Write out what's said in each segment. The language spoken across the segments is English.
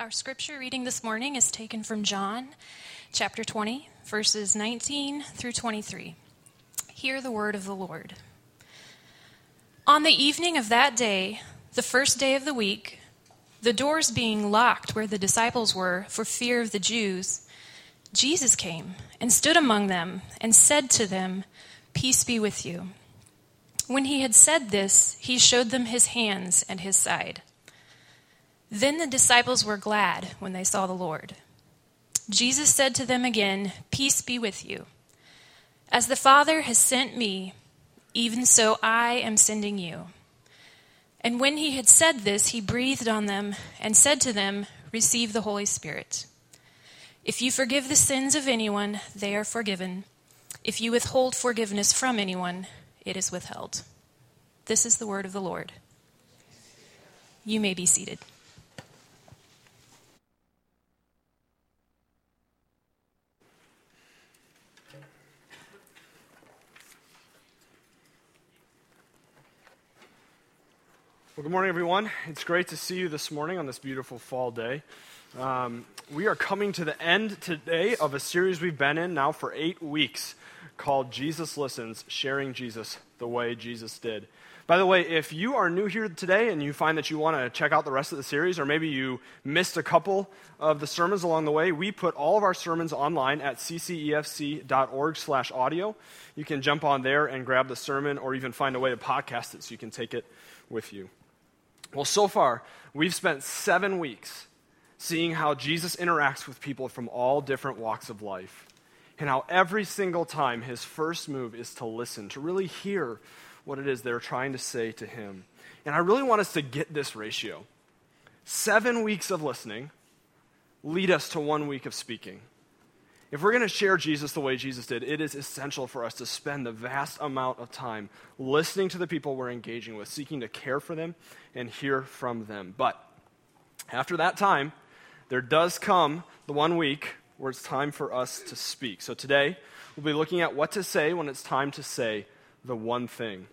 Our scripture reading this morning is taken from John chapter 20, verses 19 through 23. Hear the word of the Lord. On the evening of that day, the first day of the week, the doors being locked where the disciples were for fear of the Jews, Jesus came and stood among them and said to them, Peace be with you. When he had said this, he showed them his hands and his side. Then the disciples were glad when they saw the Lord. Jesus said to them again, Peace be with you. As the Father has sent me, even so I am sending you. And when he had said this, he breathed on them and said to them, Receive the Holy Spirit. If you forgive the sins of anyone, they are forgiven. If you withhold forgiveness from anyone, it is withheld. This is the word of the Lord. You may be seated. Well, good morning, everyone. It's great to see you this morning on this beautiful fall day. Um, we are coming to the end today of a series we've been in now for eight weeks called Jesus Listens Sharing Jesus the Way Jesus Did. By the way, if you are new here today and you find that you want to check out the rest of the series, or maybe you missed a couple of the sermons along the way, we put all of our sermons online at ccefc.org slash audio. You can jump on there and grab the sermon, or even find a way to podcast it so you can take it with you. Well, so far, we've spent seven weeks seeing how Jesus interacts with people from all different walks of life, and how every single time his first move is to listen, to really hear what it is they're trying to say to him. And I really want us to get this ratio. Seven weeks of listening lead us to one week of speaking. If we're going to share Jesus the way Jesus did, it is essential for us to spend the vast amount of time listening to the people we're engaging with, seeking to care for them and hear from them. But after that time, there does come the one week where it's time for us to speak. So today, we'll be looking at what to say when it's time to say the one thing.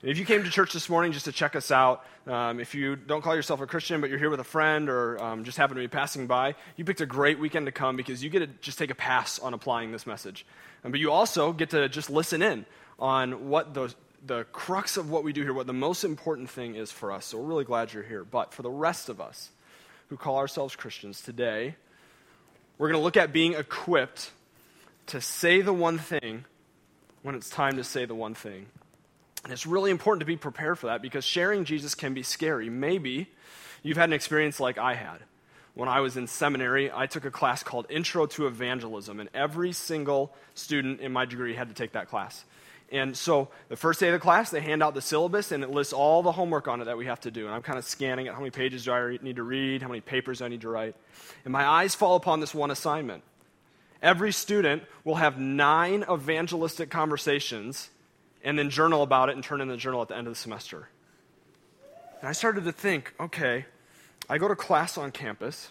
And if you came to church this morning just to check us out, um, if you don't call yourself a Christian, but you're here with a friend or um, just happen to be passing by, you picked a great weekend to come because you get to just take a pass on applying this message. Um, but you also get to just listen in on what the, the crux of what we do here, what the most important thing is for us. So we're really glad you're here. But for the rest of us who call ourselves Christians today, we're going to look at being equipped to say the one thing when it's time to say the one thing. And it's really important to be prepared for that because sharing Jesus can be scary. Maybe you've had an experience like I had. When I was in seminary, I took a class called Intro to Evangelism, and every single student in my degree had to take that class. And so the first day of the class, they hand out the syllabus and it lists all the homework on it that we have to do. And I'm kind of scanning it. How many pages do I need to read? How many papers do I need to write? And my eyes fall upon this one assignment. Every student will have nine evangelistic conversations and then journal about it and turn in the journal at the end of the semester. And I started to think okay, I go to class on campus,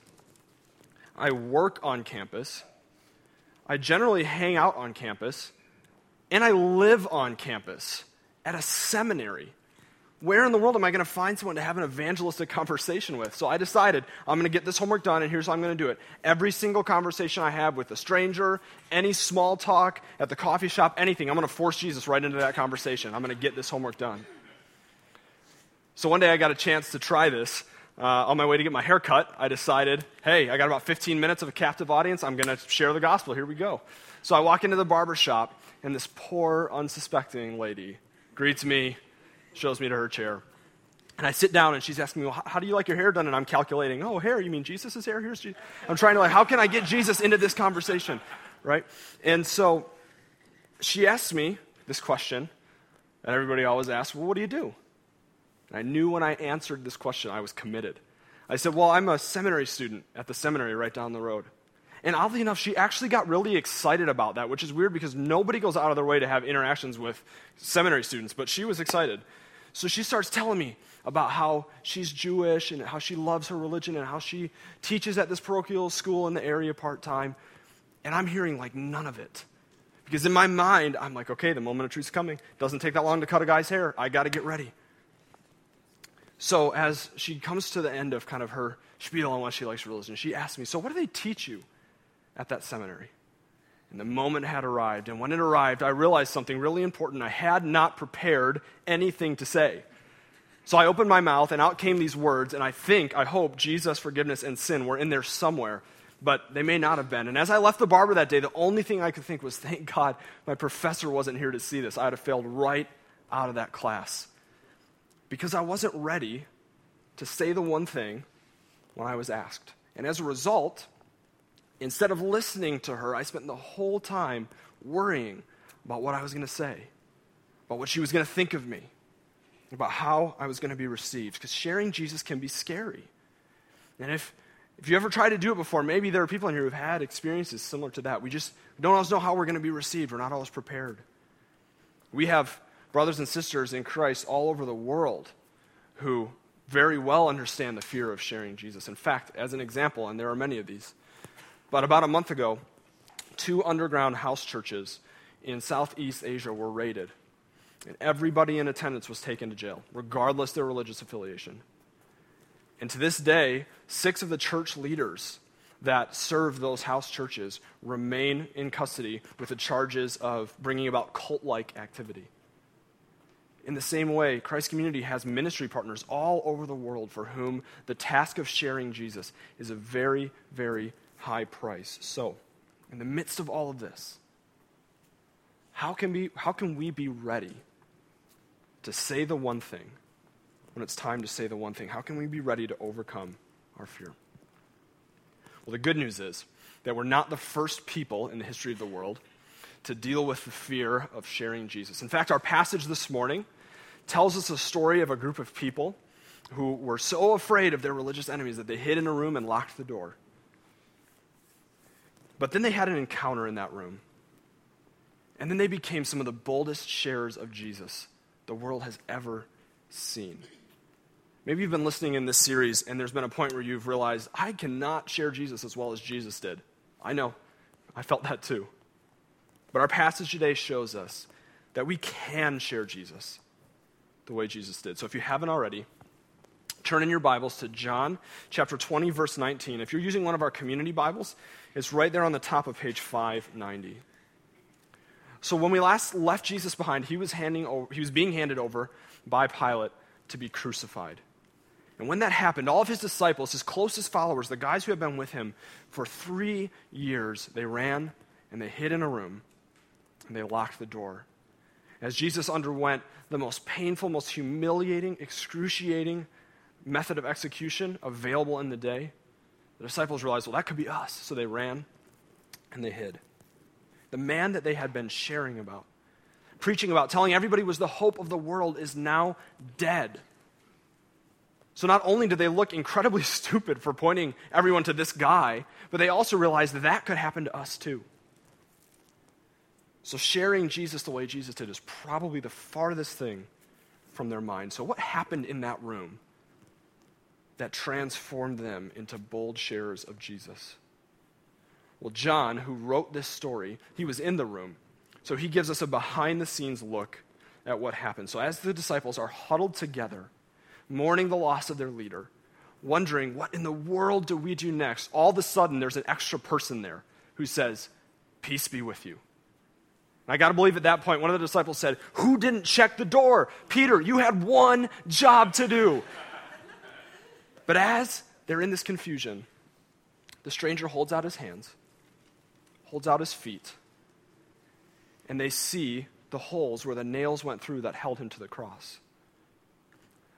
I work on campus, I generally hang out on campus, and I live on campus at a seminary where in the world am I going to find someone to have an evangelistic conversation with? So I decided I'm going to get this homework done, and here's how I'm going to do it. Every single conversation I have with a stranger, any small talk at the coffee shop, anything, I'm going to force Jesus right into that conversation. I'm going to get this homework done. So one day I got a chance to try this. Uh, on my way to get my hair cut, I decided, hey, I got about 15 minutes of a captive audience. I'm going to share the gospel. Here we go. So I walk into the barber shop, and this poor, unsuspecting lady greets me shows me to her chair. And I sit down and she's asking me, well, how do you like your hair done? And I'm calculating, oh, hair, you mean Jesus' hair? Here's Jesus. I'm trying to like, how can I get Jesus into this conversation? Right? And so she asked me this question, and everybody always asks, well, what do you do? And I knew when I answered this question, I was committed. I said, well, I'm a seminary student at the seminary right down the road. And oddly enough, she actually got really excited about that, which is weird because nobody goes out of their way to have interactions with seminary students, but she was excited. So she starts telling me about how she's Jewish and how she loves her religion and how she teaches at this parochial school in the area part time. And I'm hearing like none of it. Because in my mind, I'm like, okay, the moment of truth's coming. Doesn't take that long to cut a guy's hair. I got to get ready. So as she comes to the end of kind of her spiel on why she likes religion. She asks me, So, what do they teach you at that seminary? And the moment had arrived. And when it arrived, I realized something really important. I had not prepared anything to say. So I opened my mouth, and out came these words, and I think, I hope, Jesus, forgiveness, and sin were in there somewhere, but they may not have been. And as I left the barber that day, the only thing I could think was, thank God my professor wasn't here to see this. I'd have failed right out of that class. Because I wasn't ready to say the one thing when I was asked. And as a result, Instead of listening to her, I spent the whole time worrying about what I was going to say, about what she was going to think of me, about how I was going to be received. Because sharing Jesus can be scary. And if, if you ever tried to do it before, maybe there are people in here who've had experiences similar to that. We just don't always know how we're going to be received. We're not always prepared. We have brothers and sisters in Christ all over the world who very well understand the fear of sharing Jesus. In fact, as an example, and there are many of these, but about a month ago, two underground house churches in Southeast Asia were raided. And everybody in attendance was taken to jail, regardless their religious affiliation. And to this day, six of the church leaders that serve those house churches remain in custody with the charges of bringing about cult like activity. In the same way, Christ Community has ministry partners all over the world for whom the task of sharing Jesus is a very, very high price. So, in the midst of all of this, how can, we, how can we be ready to say the one thing when it's time to say the one thing? How can we be ready to overcome our fear? Well, the good news is that we're not the first people in the history of the world to deal with the fear of sharing Jesus. In fact, our passage this morning tells us a story of a group of people who were so afraid of their religious enemies that they hid in a room and locked the door. But then they had an encounter in that room. And then they became some of the boldest sharers of Jesus the world has ever seen. Maybe you've been listening in this series and there's been a point where you've realized, I cannot share Jesus as well as Jesus did. I know. I felt that too. But our passage today shows us that we can share Jesus the way Jesus did. So if you haven't already, turn in your Bibles to John chapter 20, verse 19. If you're using one of our community Bibles, it's right there on the top of page 590. So when we last left Jesus behind, he was, handing over, he was being handed over by Pilate to be crucified. And when that happened, all of his disciples, his closest followers, the guys who had been with him for three years, they ran and they hid in a room and they locked the door. As Jesus underwent the most painful, most humiliating, excruciating method of execution available in the day, the disciples realized, well, that could be us. So they ran and they hid. The man that they had been sharing about, preaching about, telling everybody was the hope of the world, is now dead. So not only did they look incredibly stupid for pointing everyone to this guy, but they also realized that that could happen to us too. So sharing Jesus the way Jesus did is probably the farthest thing from their mind. So what happened in that room? That transformed them into bold sharers of Jesus. Well, John, who wrote this story, he was in the room. So he gives us a behind the scenes look at what happened. So as the disciples are huddled together, mourning the loss of their leader, wondering, what in the world do we do next? All of a sudden, there's an extra person there who says, Peace be with you. And I got to believe at that point, one of the disciples said, Who didn't check the door? Peter, you had one job to do. But as they're in this confusion, the stranger holds out his hands, holds out his feet, and they see the holes where the nails went through that held him to the cross.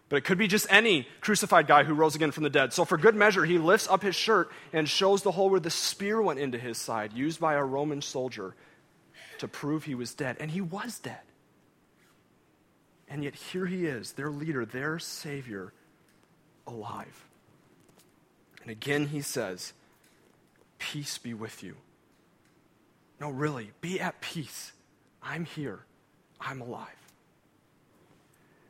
But it could be just any crucified guy who rose again from the dead. So, for good measure, he lifts up his shirt and shows the hole where the spear went into his side, used by a Roman soldier to prove he was dead. And he was dead. And yet, here he is, their leader, their Savior, alive. And again, he says, Peace be with you. No, really, be at peace. I'm here. I'm alive.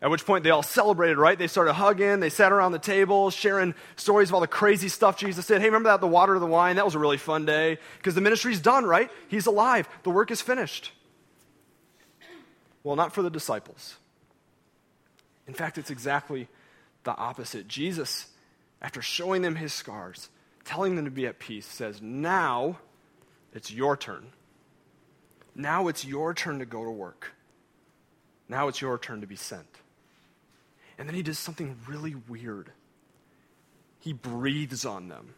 At which point they all celebrated, right? They started hugging. They sat around the table, sharing stories of all the crazy stuff Jesus did. Hey, remember that? The water to the wine? That was a really fun day. Because the ministry's done, right? He's alive. The work is finished. Well, not for the disciples. In fact, it's exactly the opposite. Jesus after showing them his scars, telling them to be at peace, says, Now it's your turn. Now it's your turn to go to work. Now it's your turn to be sent. And then he does something really weird. He breathes on them.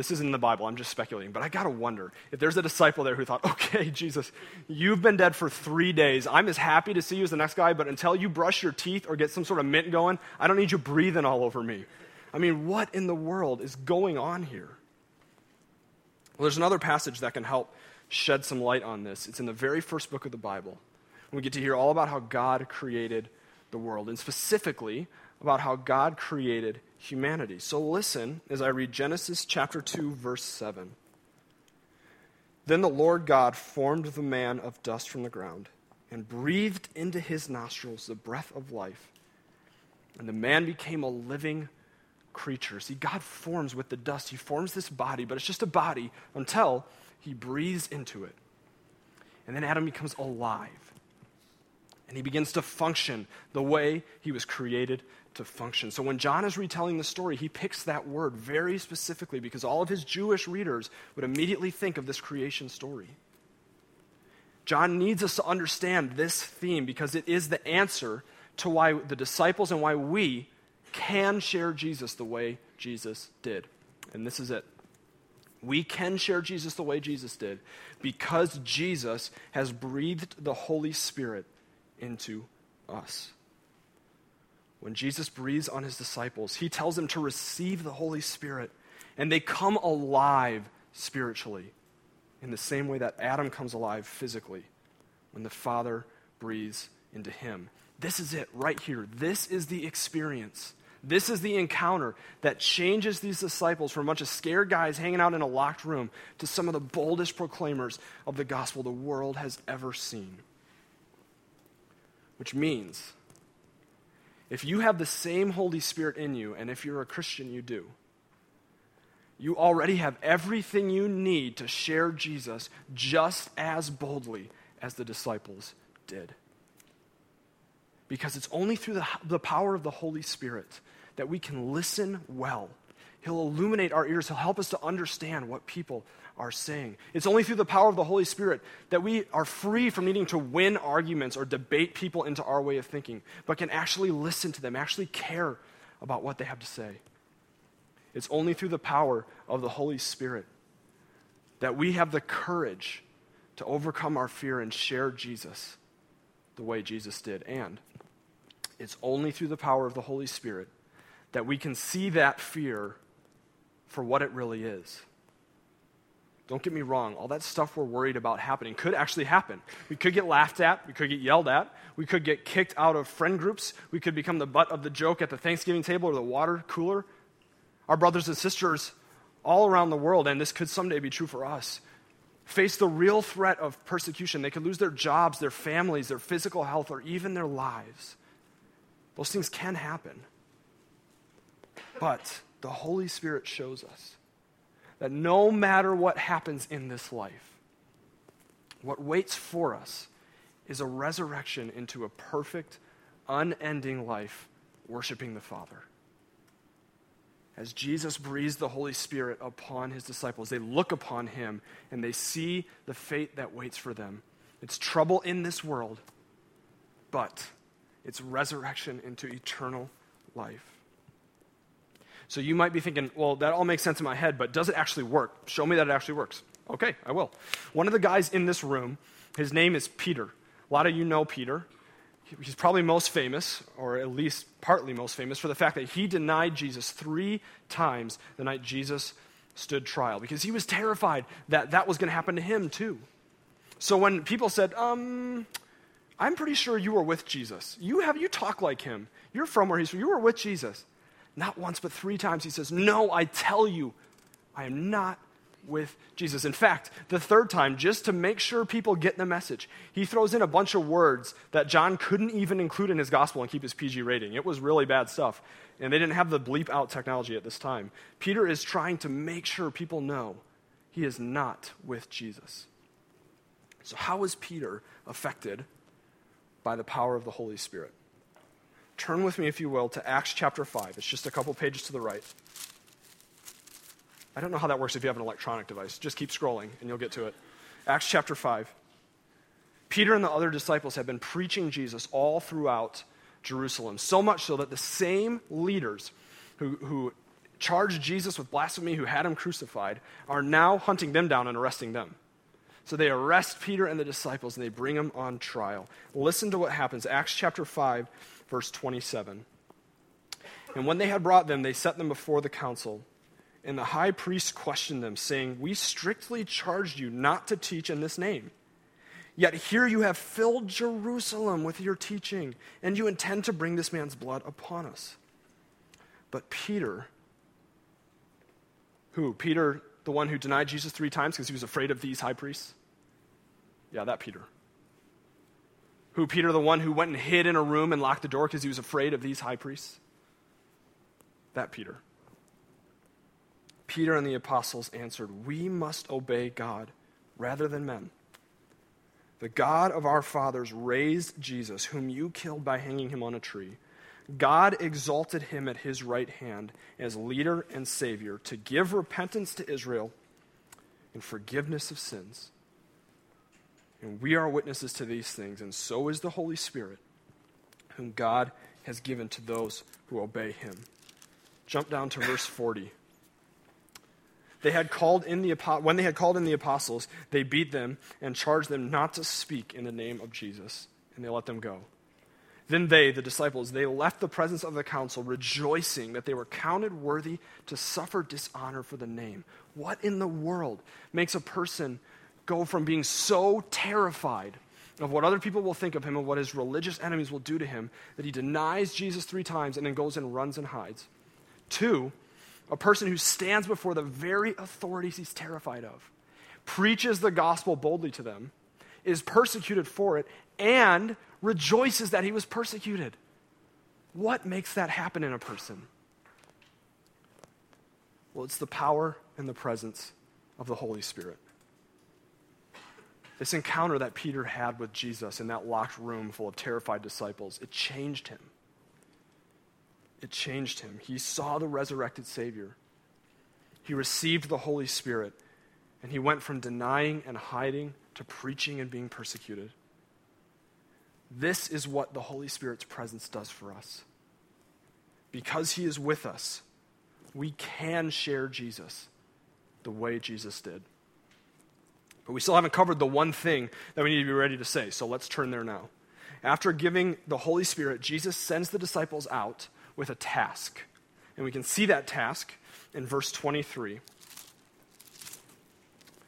This isn't in the Bible, I'm just speculating, but I gotta wonder if there's a disciple there who thought, okay, Jesus, you've been dead for three days. I'm as happy to see you as the next guy, but until you brush your teeth or get some sort of mint going, I don't need you breathing all over me. I mean, what in the world is going on here? Well, there's another passage that can help shed some light on this. It's in the very first book of the Bible. We get to hear all about how God created the world, and specifically about how God created humanity. So listen as I read Genesis chapter 2, verse 7. Then the Lord God formed the man of dust from the ground and breathed into his nostrils the breath of life. And the man became a living creature. See, God forms with the dust. He forms this body, but it's just a body until he breathes into it. And then Adam becomes alive. And he begins to function the way he was created to function. So when John is retelling the story, he picks that word very specifically because all of his Jewish readers would immediately think of this creation story. John needs us to understand this theme because it is the answer to why the disciples and why we can share Jesus the way Jesus did. And this is it. We can share Jesus the way Jesus did because Jesus has breathed the Holy Spirit into us. When Jesus breathes on his disciples, he tells them to receive the Holy Spirit, and they come alive spiritually in the same way that Adam comes alive physically when the Father breathes into him. This is it right here. This is the experience. This is the encounter that changes these disciples from a bunch of scared guys hanging out in a locked room to some of the boldest proclaimers of the gospel the world has ever seen. Which means, if you have the same Holy Spirit in you, and if you're a Christian, you do, you already have everything you need to share Jesus just as boldly as the disciples did. Because it's only through the, the power of the Holy Spirit that we can listen well. He'll illuminate our ears, He'll help us to understand what people are saying. It's only through the power of the Holy Spirit that we are free from needing to win arguments or debate people into our way of thinking, but can actually listen to them, actually care about what they have to say. It's only through the power of the Holy Spirit that we have the courage to overcome our fear and share Jesus the way Jesus did. And it's only through the power of the Holy Spirit that we can see that fear for what it really is don't get me wrong, all that stuff we're worried about happening could actually happen. We could get laughed at, we could get yelled at, we could get kicked out of friend groups, we could become the butt of the joke at the Thanksgiving table or the water cooler. Our brothers and sisters all around the world, and this could someday be true for us, face the real threat of persecution. They could lose their jobs, their families, their physical health, or even their lives. Those things can happen. But the Holy Spirit shows us that no matter what happens in this life, what waits for us is a resurrection into a perfect, unending life worshiping the Father. As Jesus breathes the Holy Spirit upon his disciples, they look upon him and they see the fate that waits for them. It's trouble in this world, but it's resurrection into eternal life. So you might be thinking, well, that all makes sense in my head, but does it actually work? Show me that it actually works. Okay, I will. One of the guys in this room, his name is Peter. A lot of you know Peter. He's probably most famous, or at least partly most famous, for the fact that he denied Jesus three times the night Jesus stood trial because he was terrified that that was going to happen to him too. So when people said, um, I'm pretty sure you were with Jesus. You have you talk like him. You're from where he's from. You were with Jesus. Not once, but three times he says, No, I tell you, I am not with Jesus. In fact, the third time, just to make sure people get the message, he throws in a bunch of words that John couldn't even include in his gospel and keep his PG rating. It was really bad stuff. And they didn't have the bleep out technology at this time. Peter is trying to make sure people know he is not with Jesus. So, how was Peter affected by the power of the Holy Spirit? Turn with me, if you will, to Acts chapter 5. It's just a couple pages to the right. I don't know how that works if you have an electronic device. Just keep scrolling and you'll get to it. Acts chapter 5. Peter and the other disciples have been preaching Jesus all throughout Jerusalem, so much so that the same leaders who, who charged Jesus with blasphemy, who had him crucified, are now hunting them down and arresting them. So they arrest Peter and the disciples and they bring them on trial. Listen to what happens. Acts chapter 5, verse 27. And when they had brought them, they set them before the council. And the high priest questioned them, saying, We strictly charged you not to teach in this name. Yet here you have filled Jerusalem with your teaching, and you intend to bring this man's blood upon us. But Peter, who? Peter, the one who denied Jesus three times because he was afraid of these high priests? Yeah, that Peter. Who? Peter, the one who went and hid in a room and locked the door because he was afraid of these high priests? That Peter. Peter and the apostles answered, We must obey God rather than men. The God of our fathers raised Jesus, whom you killed by hanging him on a tree. God exalted him at his right hand as leader and savior to give repentance to Israel and forgiveness of sins. And we are witnesses to these things, and so is the Holy Spirit, whom God has given to those who obey him. Jump down to verse 40. They had called in the, when they had called in the apostles, they beat them and charged them not to speak in the name of Jesus, and they let them go. Then they, the disciples, they left the presence of the council, rejoicing that they were counted worthy to suffer dishonor for the name. What in the world makes a person go from being so terrified of what other people will think of him and what his religious enemies will do to him that he denies Jesus three times and then goes and runs and hides? Two, a person who stands before the very authorities he's terrified of, preaches the gospel boldly to them, is persecuted for it, and rejoices that he was persecuted. What makes that happen in a person? Well, it's the power and the presence of the Holy Spirit. This encounter that Peter had with Jesus in that locked room full of terrified disciples, it changed him it changed him. He saw the resurrected Savior. He received the Holy Spirit, and he went from denying and hiding to preaching and being persecuted. This is what the Holy Spirit's presence does for us. Because he is with us, we can share Jesus the way Jesus did. But we still haven't covered the one thing that we need to be ready to say, so let's turn there now. After giving the Holy Spirit, Jesus sends the disciples out with a task. And we can see that task in verse 23,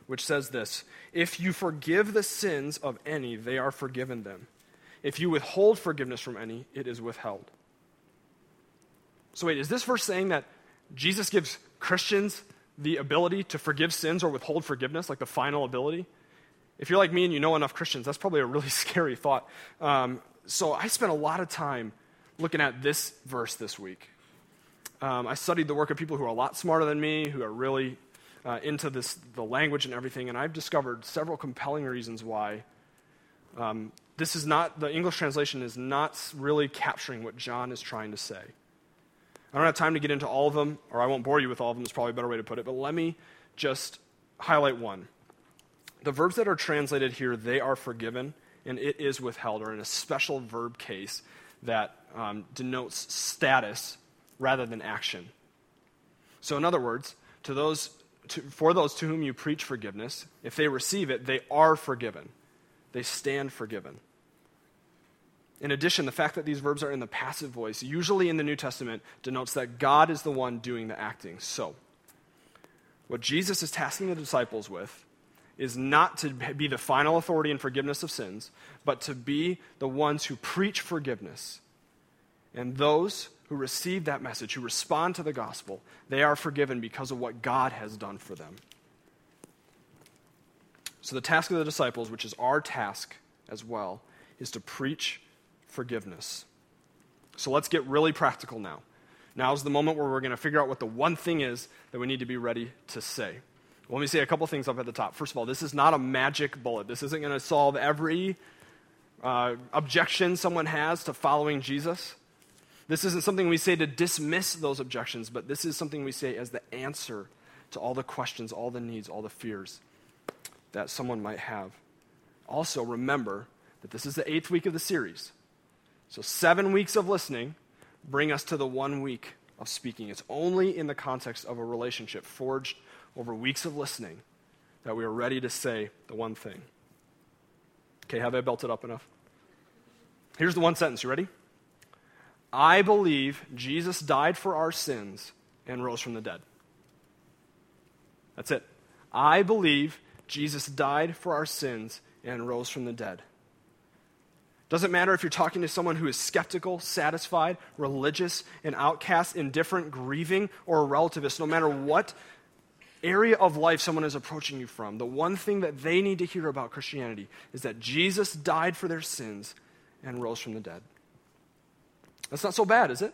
which says this If you forgive the sins of any, they are forgiven them. If you withhold forgiveness from any, it is withheld. So, wait, is this verse saying that Jesus gives Christians the ability to forgive sins or withhold forgiveness, like the final ability? If you're like me and you know enough Christians, that's probably a really scary thought. Um, so, I spent a lot of time looking at this verse this week. Um, I studied the work of people who are a lot smarter than me, who are really uh, into this, the language and everything, and I've discovered several compelling reasons why um, this is not, the English translation is not really capturing what John is trying to say. I don't have time to get into all of them, or I won't bore you with all of them, is probably a better way to put it, but let me just highlight one. The verbs that are translated here, they are forgiven, and it is withheld, are in a special verb case that um, denotes status rather than action. So, in other words, to those, to, for those to whom you preach forgiveness, if they receive it, they are forgiven. They stand forgiven. In addition, the fact that these verbs are in the passive voice, usually in the New Testament, denotes that God is the one doing the acting. So, what Jesus is tasking the disciples with is not to be the final authority in forgiveness of sins, but to be the ones who preach forgiveness. And those who receive that message, who respond to the gospel, they are forgiven because of what God has done for them. So, the task of the disciples, which is our task as well, is to preach forgiveness. So, let's get really practical now. Now is the moment where we're going to figure out what the one thing is that we need to be ready to say. Let me say a couple things up at the top. First of all, this is not a magic bullet. This isn't going to solve every uh, objection someone has to following Jesus. This isn't something we say to dismiss those objections, but this is something we say as the answer to all the questions, all the needs, all the fears that someone might have. Also, remember that this is the eighth week of the series. So, seven weeks of listening bring us to the one week of speaking. It's only in the context of a relationship forged over weeks of listening that we are ready to say the one thing. Okay, have I belted up enough? Here's the one sentence. You ready? I believe Jesus died for our sins and rose from the dead. That's it. I believe Jesus died for our sins and rose from the dead. Doesn't matter if you're talking to someone who is skeptical, satisfied, religious, an outcast, indifferent, grieving, or a relativist, no matter what area of life someone is approaching you from, the one thing that they need to hear about Christianity is that Jesus died for their sins and rose from the dead. That's not so bad, is it?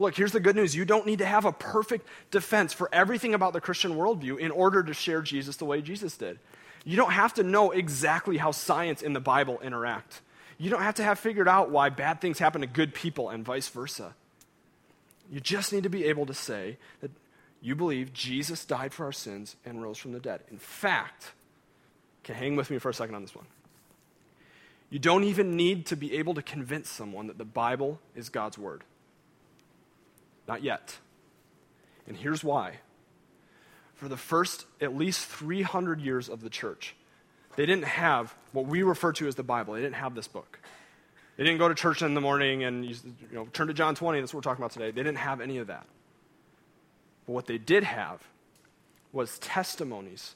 Look, here's the good news. You don't need to have a perfect defense for everything about the Christian worldview in order to share Jesus the way Jesus did. You don't have to know exactly how science and the Bible interact. You don't have to have figured out why bad things happen to good people and vice versa. You just need to be able to say that you believe Jesus died for our sins and rose from the dead. In fact, okay, hang with me for a second on this one. You don't even need to be able to convince someone that the Bible is God's Word. Not yet. And here's why. For the first at least 300 years of the church, they didn't have what we refer to as the Bible. They didn't have this book. They didn't go to church in the morning and you know, turn to John 20. That's what we're talking about today. They didn't have any of that. But what they did have was testimonies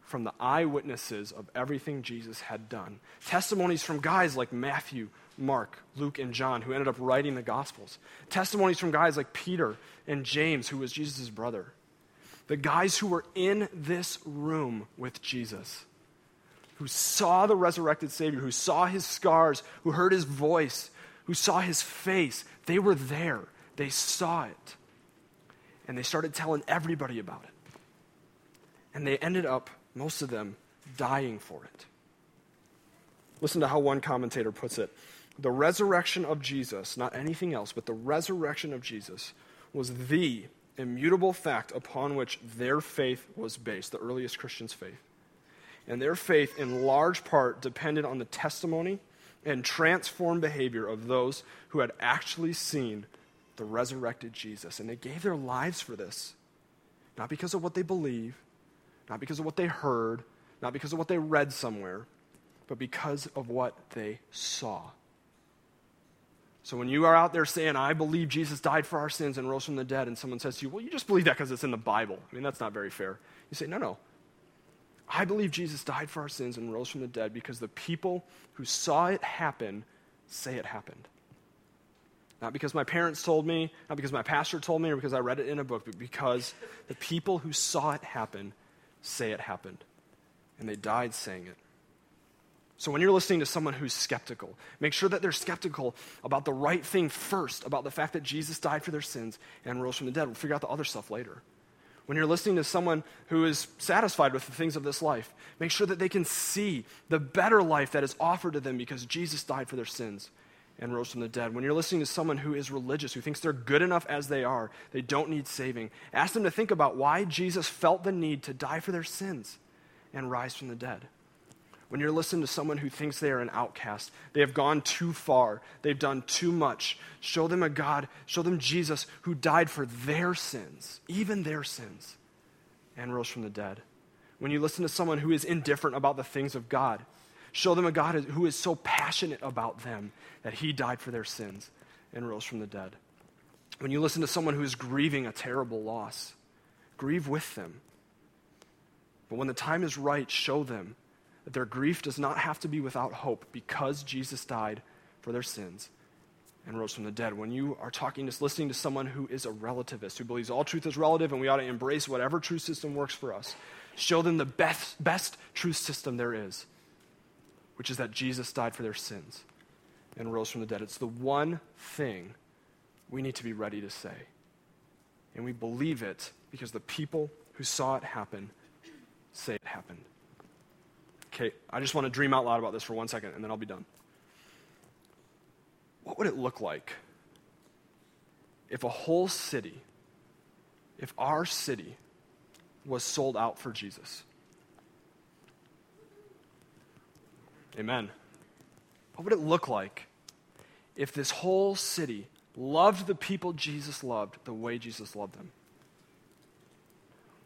from the eyewitnesses of everything Jesus had done. Testimonies from guys like Matthew, Mark, Luke, and John, who ended up writing the Gospels. Testimonies from guys like Peter and James, who was Jesus' brother. The guys who were in this room with Jesus, who saw the resurrected Savior, who saw his scars, who heard his voice, who saw his face, they were there. They saw it. And they started telling everybody about it. And they ended up most of them dying for it. Listen to how one commentator puts it the resurrection of Jesus, not anything else, but the resurrection of Jesus, was the immutable fact upon which their faith was based, the earliest Christians' faith. And their faith, in large part, depended on the testimony and transformed behavior of those who had actually seen the resurrected Jesus. And they gave their lives for this, not because of what they believe, not because of what they heard, not because of what they read somewhere, but because of what they saw. So when you are out there saying, I believe Jesus died for our sins and rose from the dead, and someone says to you, Well, you just believe that because it's in the Bible. I mean, that's not very fair. You say, No, no. I believe Jesus died for our sins and rose from the dead because the people who saw it happen say it happened. Not because my parents told me, not because my pastor told me, or because I read it in a book, but because the people who saw it happen say it happened. And they died saying it. So when you're listening to someone who's skeptical, make sure that they're skeptical about the right thing first, about the fact that Jesus died for their sins and rose from the dead. We'll figure out the other stuff later. When you're listening to someone who is satisfied with the things of this life, make sure that they can see the better life that is offered to them because Jesus died for their sins and rose from the dead. When you're listening to someone who is religious, who thinks they're good enough as they are, they don't need saving, ask them to think about why Jesus felt the need to die for their sins and rise from the dead. When you're listening to someone who thinks they are an outcast, they have gone too far, they've done too much, show them a God, show them Jesus who died for their sins, even their sins, and rose from the dead. When you listen to someone who is indifferent about the things of God, Show them a God who is so passionate about them that he died for their sins and rose from the dead. When you listen to someone who is grieving a terrible loss, grieve with them. But when the time is right, show them their grief does not have to be without hope because Jesus died for their sins and rose from the dead. When you are talking, just listening to someone who is a relativist, who believes all truth is relative and we ought to embrace whatever truth system works for us, show them the best, best truth system there is which is that Jesus died for their sins and rose from the dead. It's the one thing we need to be ready to say. And we believe it because the people who saw it happen say it happened. Okay, I just want to dream out loud about this for one second and then I'll be done. What would it look like if a whole city, if our city was sold out for Jesus? Amen. What would it look like if this whole city loved the people Jesus loved the way Jesus loved them?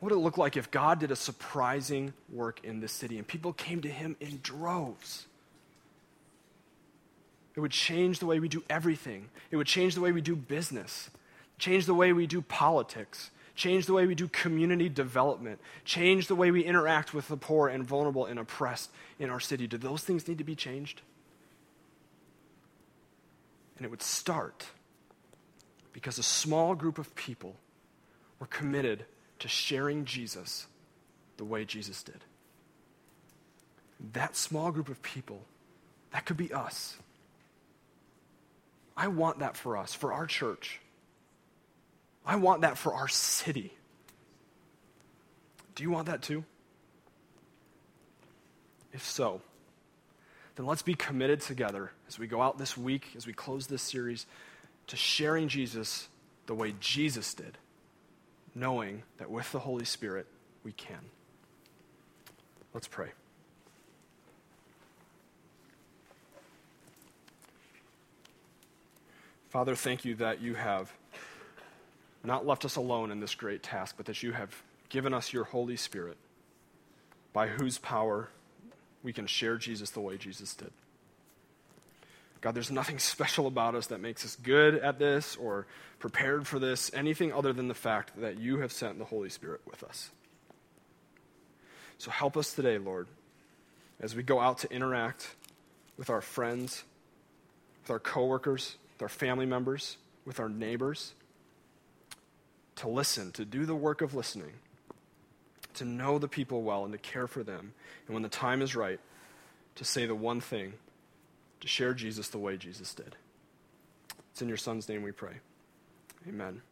What would it look like if God did a surprising work in this city and people came to him in droves? It would change the way we do everything. It would change the way we do business, change the way we do politics, change the way we do community development, change the way we interact with the poor and vulnerable and oppressed in our city. Do those things need to be changed? And it would start because a small group of people were committed to sharing Jesus the way Jesus did. That small group of people, that could be us. I want that for us, for our church. I want that for our city. Do you want that too? If so, then let's be committed together as we go out this week, as we close this series, to sharing Jesus the way Jesus did, knowing that with the Holy Spirit we can. Let's pray. Father, thank you that you have not left us alone in this great task, but that you have given us your Holy Spirit, by whose power we can share Jesus the way Jesus did. God, there's nothing special about us that makes us good at this or prepared for this, anything other than the fact that you have sent the Holy Spirit with us. So help us today, Lord, as we go out to interact with our friends, with our coworkers, with our family members, with our neighbors to listen, to do the work of listening, to know the people well and to care for them. And when the time is right, to say the one thing, to share Jesus the way Jesus did. It's in your Son's name we pray. Amen.